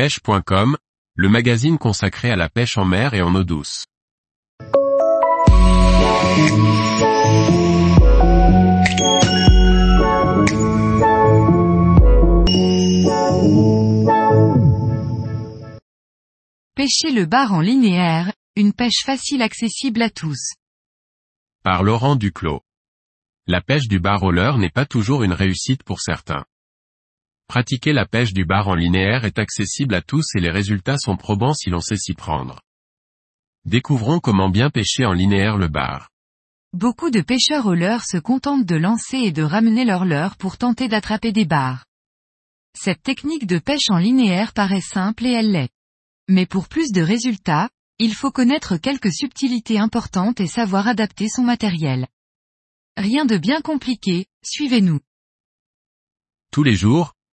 pêche.com, le magazine consacré à la pêche en mer et en eau douce. Pêcher le bar en linéaire, une pêche facile accessible à tous. Par Laurent Duclos. La pêche du bar roller n'est pas toujours une réussite pour certains. Pratiquer la pêche du bar en linéaire est accessible à tous et les résultats sont probants si l'on sait s'y prendre. Découvrons comment bien pêcher en linéaire le bar. Beaucoup de pêcheurs au leurre se contentent de lancer et de ramener leur leurre pour tenter d'attraper des bars. Cette technique de pêche en linéaire paraît simple et elle l'est. Mais pour plus de résultats, il faut connaître quelques subtilités importantes et savoir adapter son matériel. Rien de bien compliqué, suivez-nous. Tous les jours,